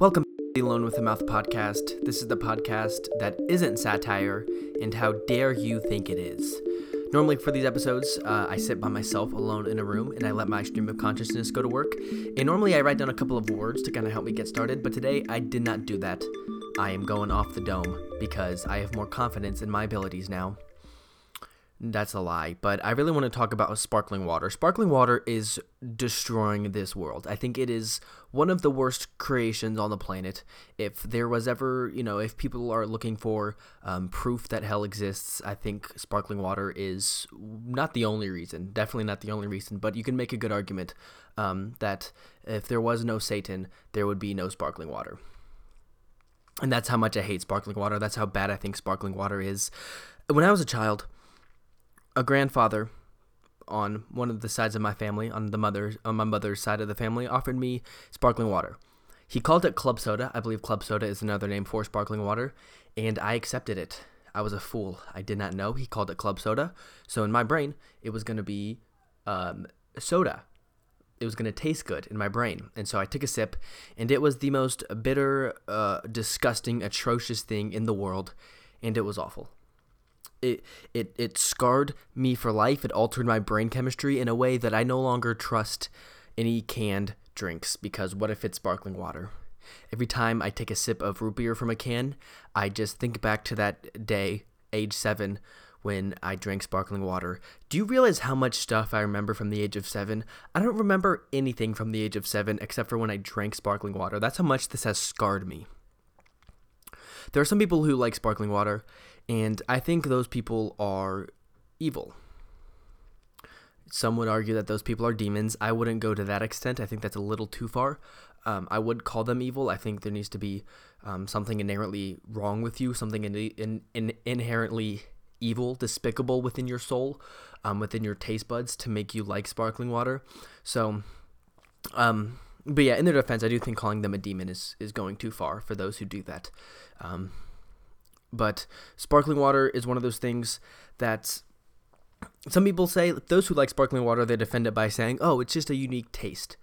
Welcome to the Alone with a Mouth podcast. This is the podcast that isn't satire, and how dare you think it is. Normally, for these episodes, uh, I sit by myself alone in a room and I let my stream of consciousness go to work. And normally, I write down a couple of words to kind of help me get started, but today I did not do that. I am going off the dome because I have more confidence in my abilities now. That's a lie, but I really want to talk about sparkling water. Sparkling water is destroying this world. I think it is one of the worst creations on the planet. If there was ever, you know, if people are looking for um, proof that hell exists, I think sparkling water is not the only reason. Definitely not the only reason, but you can make a good argument um, that if there was no Satan, there would be no sparkling water. And that's how much I hate sparkling water. That's how bad I think sparkling water is. When I was a child, a grandfather on one of the sides of my family, on the mother on my mother's side of the family, offered me sparkling water. He called it club soda. I believe club soda is another name for sparkling water, and I accepted it. I was a fool. I did not know he called it club soda. So in my brain, it was going to be um, soda. It was going to taste good in my brain. And so I took a sip, and it was the most bitter, uh, disgusting, atrocious thing in the world, and it was awful it it it scarred me for life. It altered my brain chemistry in a way that I no longer trust any canned drinks because what if it's sparkling water? Every time I take a sip of root beer from a can, I just think back to that day, age 7, when I drank sparkling water. Do you realize how much stuff I remember from the age of 7? I don't remember anything from the age of 7 except for when I drank sparkling water. That's how much this has scarred me. There are some people who like sparkling water and I think those people are evil. Some would argue that those people are demons. I wouldn't go to that extent. I think that's a little too far. Um, I would call them evil. I think there needs to be um, something inherently wrong with you, something in, in, in inherently evil, despicable within your soul, um, within your taste buds to make you like sparkling water. So, um, but yeah, in their defense, I do think calling them a demon is, is going too far for those who do that. Um, but sparkling water is one of those things that some people say, those who like sparkling water, they defend it by saying, oh, it's just a unique taste,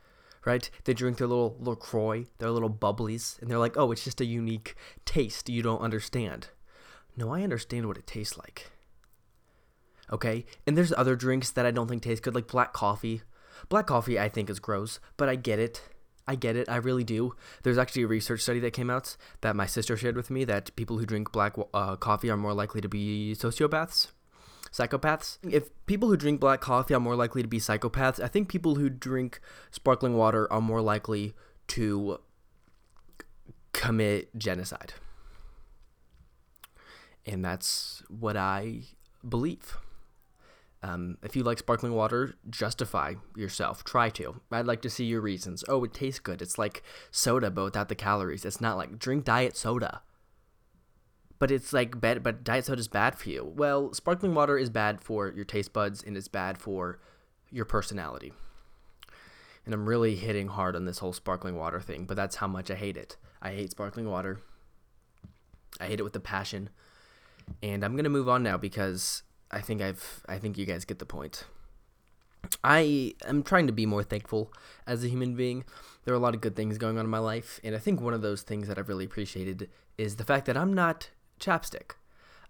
right? They drink their little LaCroix, their little bubblies, and they're like, oh, it's just a unique taste you don't understand. No, I understand what it tastes like. Okay? And there's other drinks that I don't think taste good, like black coffee. Black coffee, I think, is gross, but I get it. I get it. I really do. There's actually a research study that came out that my sister shared with me that people who drink black uh, coffee are more likely to be sociopaths, psychopaths. If people who drink black coffee are more likely to be psychopaths, I think people who drink sparkling water are more likely to commit genocide. And that's what I believe. Um, if you like sparkling water, justify yourself. Try to. I'd like to see your reasons. Oh, it tastes good. It's like soda, but without the calories. It's not like drink diet soda. But it's like bad. But diet soda is bad for you. Well, sparkling water is bad for your taste buds and it's bad for your personality. And I'm really hitting hard on this whole sparkling water thing. But that's how much I hate it. I hate sparkling water. I hate it with a passion. And I'm gonna move on now because I think I've I think you guys get the point. I am trying to be more thankful as a human being. There are a lot of good things going on in my life, and I think one of those things that I've really appreciated is the fact that I'm not chapstick.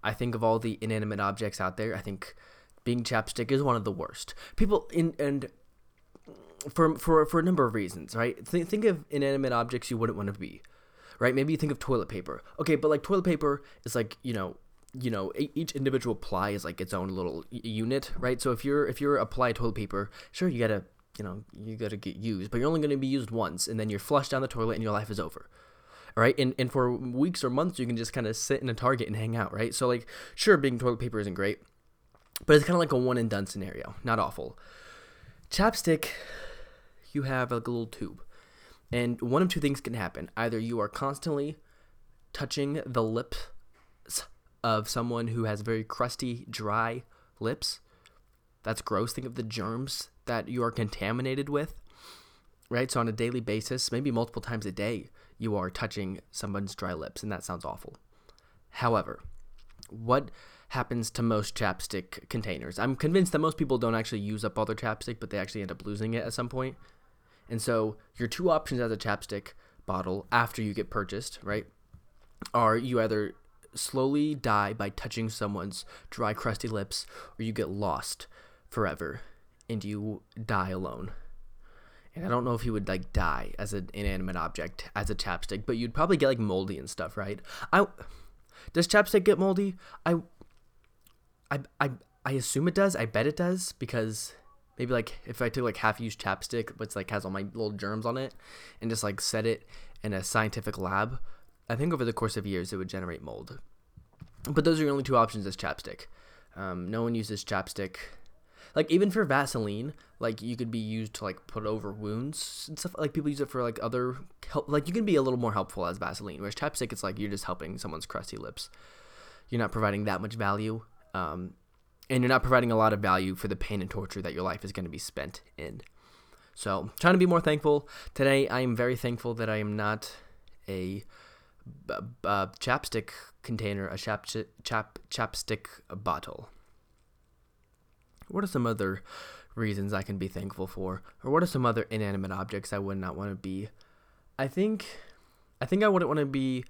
I think of all the inanimate objects out there, I think being chapstick is one of the worst. People in and for for for a number of reasons, right? Th- think of inanimate objects you wouldn't want to be, right? Maybe you think of toilet paper. Okay, but like toilet paper is like you know you know each individual ply is like its own little unit right? So if you're if you're a ply toilet paper sure you gotta you know you gotta get used but you're only gonna be used once and then you're flushed down the toilet and your life is over right? And, and for weeks or months you can just kind of sit in a target and hang out right? So like sure being toilet paper isn't great but it's kind of like a one and done scenario not awful. Chapstick you have like a little tube and one of two things can happen. Either you are constantly touching the lips of someone who has very crusty, dry lips. That's gross. Think of the germs that you are contaminated with, right? So, on a daily basis, maybe multiple times a day, you are touching someone's dry lips, and that sounds awful. However, what happens to most chapstick containers? I'm convinced that most people don't actually use up all their chapstick, but they actually end up losing it at some point. And so, your two options as a chapstick bottle after you get purchased, right? Are you either slowly die by touching someone's dry, crusty lips, or you get lost forever and you die alone. And I don't know if you would like die as an inanimate object as a chapstick, but you'd probably get like moldy and stuff, right? I does chapstick get moldy? I I I I assume it does. I bet it does because maybe like if I took like half used chapstick, it's like has all my little germs on it, and just like set it in a scientific lab, I think over the course of years it would generate mold. But those are your only two options as chapstick. Um, no one uses chapstick. Like even for Vaseline, like you could be used to like put over wounds and stuff. Like people use it for like other help. Like you can be a little more helpful as Vaseline. Whereas chapstick, it's like you're just helping someone's crusty lips. You're not providing that much value. Um, and you're not providing a lot of value for the pain and torture that your life is going to be spent in. So, trying to be more thankful today. I am very thankful that I am not a, a, chapstick container, a chap, chap chapstick bottle. What are some other reasons I can be thankful for, or what are some other inanimate objects I would not want to be? I think, I think I wouldn't want to be.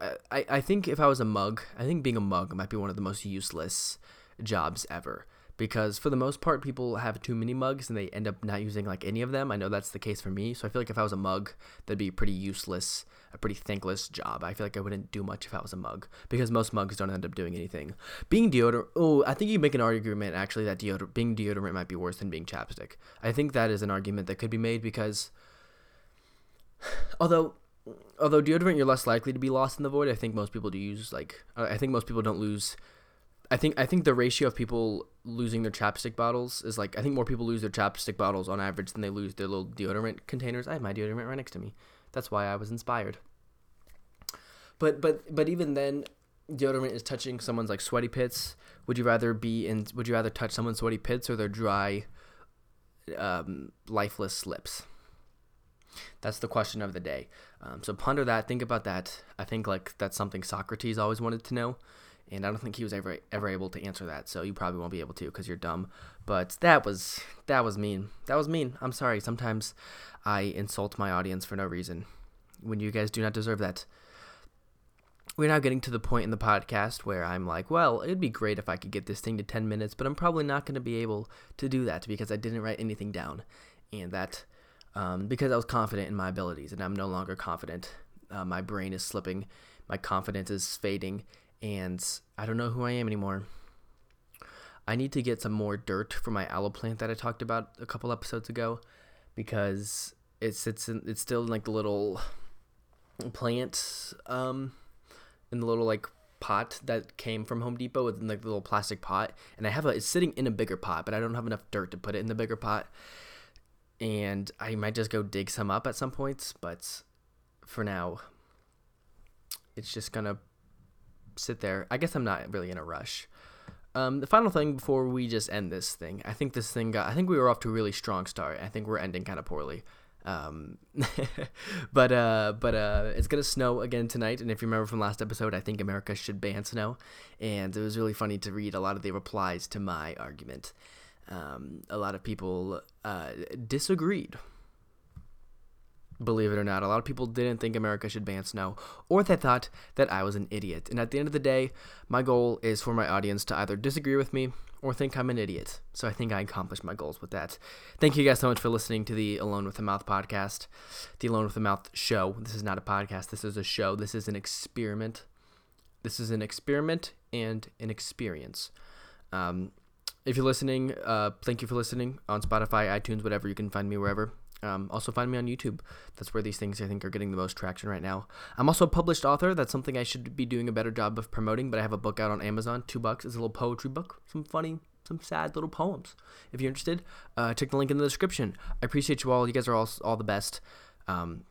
I, I think if I was a mug, I think being a mug might be one of the most useless jobs ever because for the most part people have too many mugs and they end up not using like any of them. I know that's the case for me so i feel like if i was a mug that'd be a pretty useless a pretty thankless job. I feel like i wouldn't do much if i was a mug because most mugs don't end up doing anything. Being deodorant oh i think you make an argument actually that deodorant being deodorant might be worse than being chapstick. I think that is an argument that could be made because although although deodorant you're less likely to be lost in the void i think most people do use like uh, i think most people don't lose I think I think the ratio of people losing their chapstick bottles is like I think more people lose their chapstick bottles on average than they lose their little deodorant containers. I have my deodorant right next to me. That's why I was inspired. But but but even then, deodorant is touching someone's like sweaty pits. Would you rather be in? Would you rather touch someone's sweaty pits or their dry, um, lifeless lips? That's the question of the day. Um, so ponder that. Think about that. I think like that's something Socrates always wanted to know and I don't think he was ever ever able to answer that. So you probably won't be able to because you're dumb. But that was that was mean. That was mean. I'm sorry. Sometimes I insult my audience for no reason when you guys do not deserve that. We're now getting to the point in the podcast where I'm like, well, it'd be great if I could get this thing to 10 minutes, but I'm probably not going to be able to do that because I didn't write anything down. And that, um, because I was confident in my abilities, and I'm no longer confident. Uh, my brain is slipping, my confidence is fading, and I don't know who I am anymore. I need to get some more dirt for my aloe plant that I talked about a couple episodes ago because it's it's it's still in like the little plant um in the little like pot that came from Home Depot with like the little plastic pot and I have a it's sitting in a bigger pot but I don't have enough dirt to put it in the bigger pot and I might just go dig some up at some points but for now it's just gonna sit there. I guess I'm not really in a rush. Um, the final thing before we just end this thing, I think this thing got. I think we were off to a really strong start. I think we're ending kind of poorly. Um, but uh, but uh, it's gonna snow again tonight, and if you remember from last episode, I think America should ban snow, and it was really funny to read a lot of the replies to my argument. Um, a lot of people uh, disagreed believe it or not. A lot of people didn't think America should ban snow, or they thought that I was an idiot. And at the end of the day, my goal is for my audience to either disagree with me or think I'm an idiot. So I think I accomplished my goals with that. Thank you guys so much for listening to the Alone with the Mouth podcast, the Alone with the Mouth show. This is not a podcast, this is a show. This is an experiment. This is an experiment and an experience. Um, if you're listening, uh, thank you for listening on Spotify, iTunes, whatever. You can find me wherever. Um, also, find me on YouTube. That's where these things I think are getting the most traction right now. I'm also a published author. That's something I should be doing a better job of promoting. But I have a book out on Amazon. Two bucks. It's a little poetry book. Some funny, some sad little poems. If you're interested, uh, check the link in the description. I appreciate you all. You guys are all all the best. Um,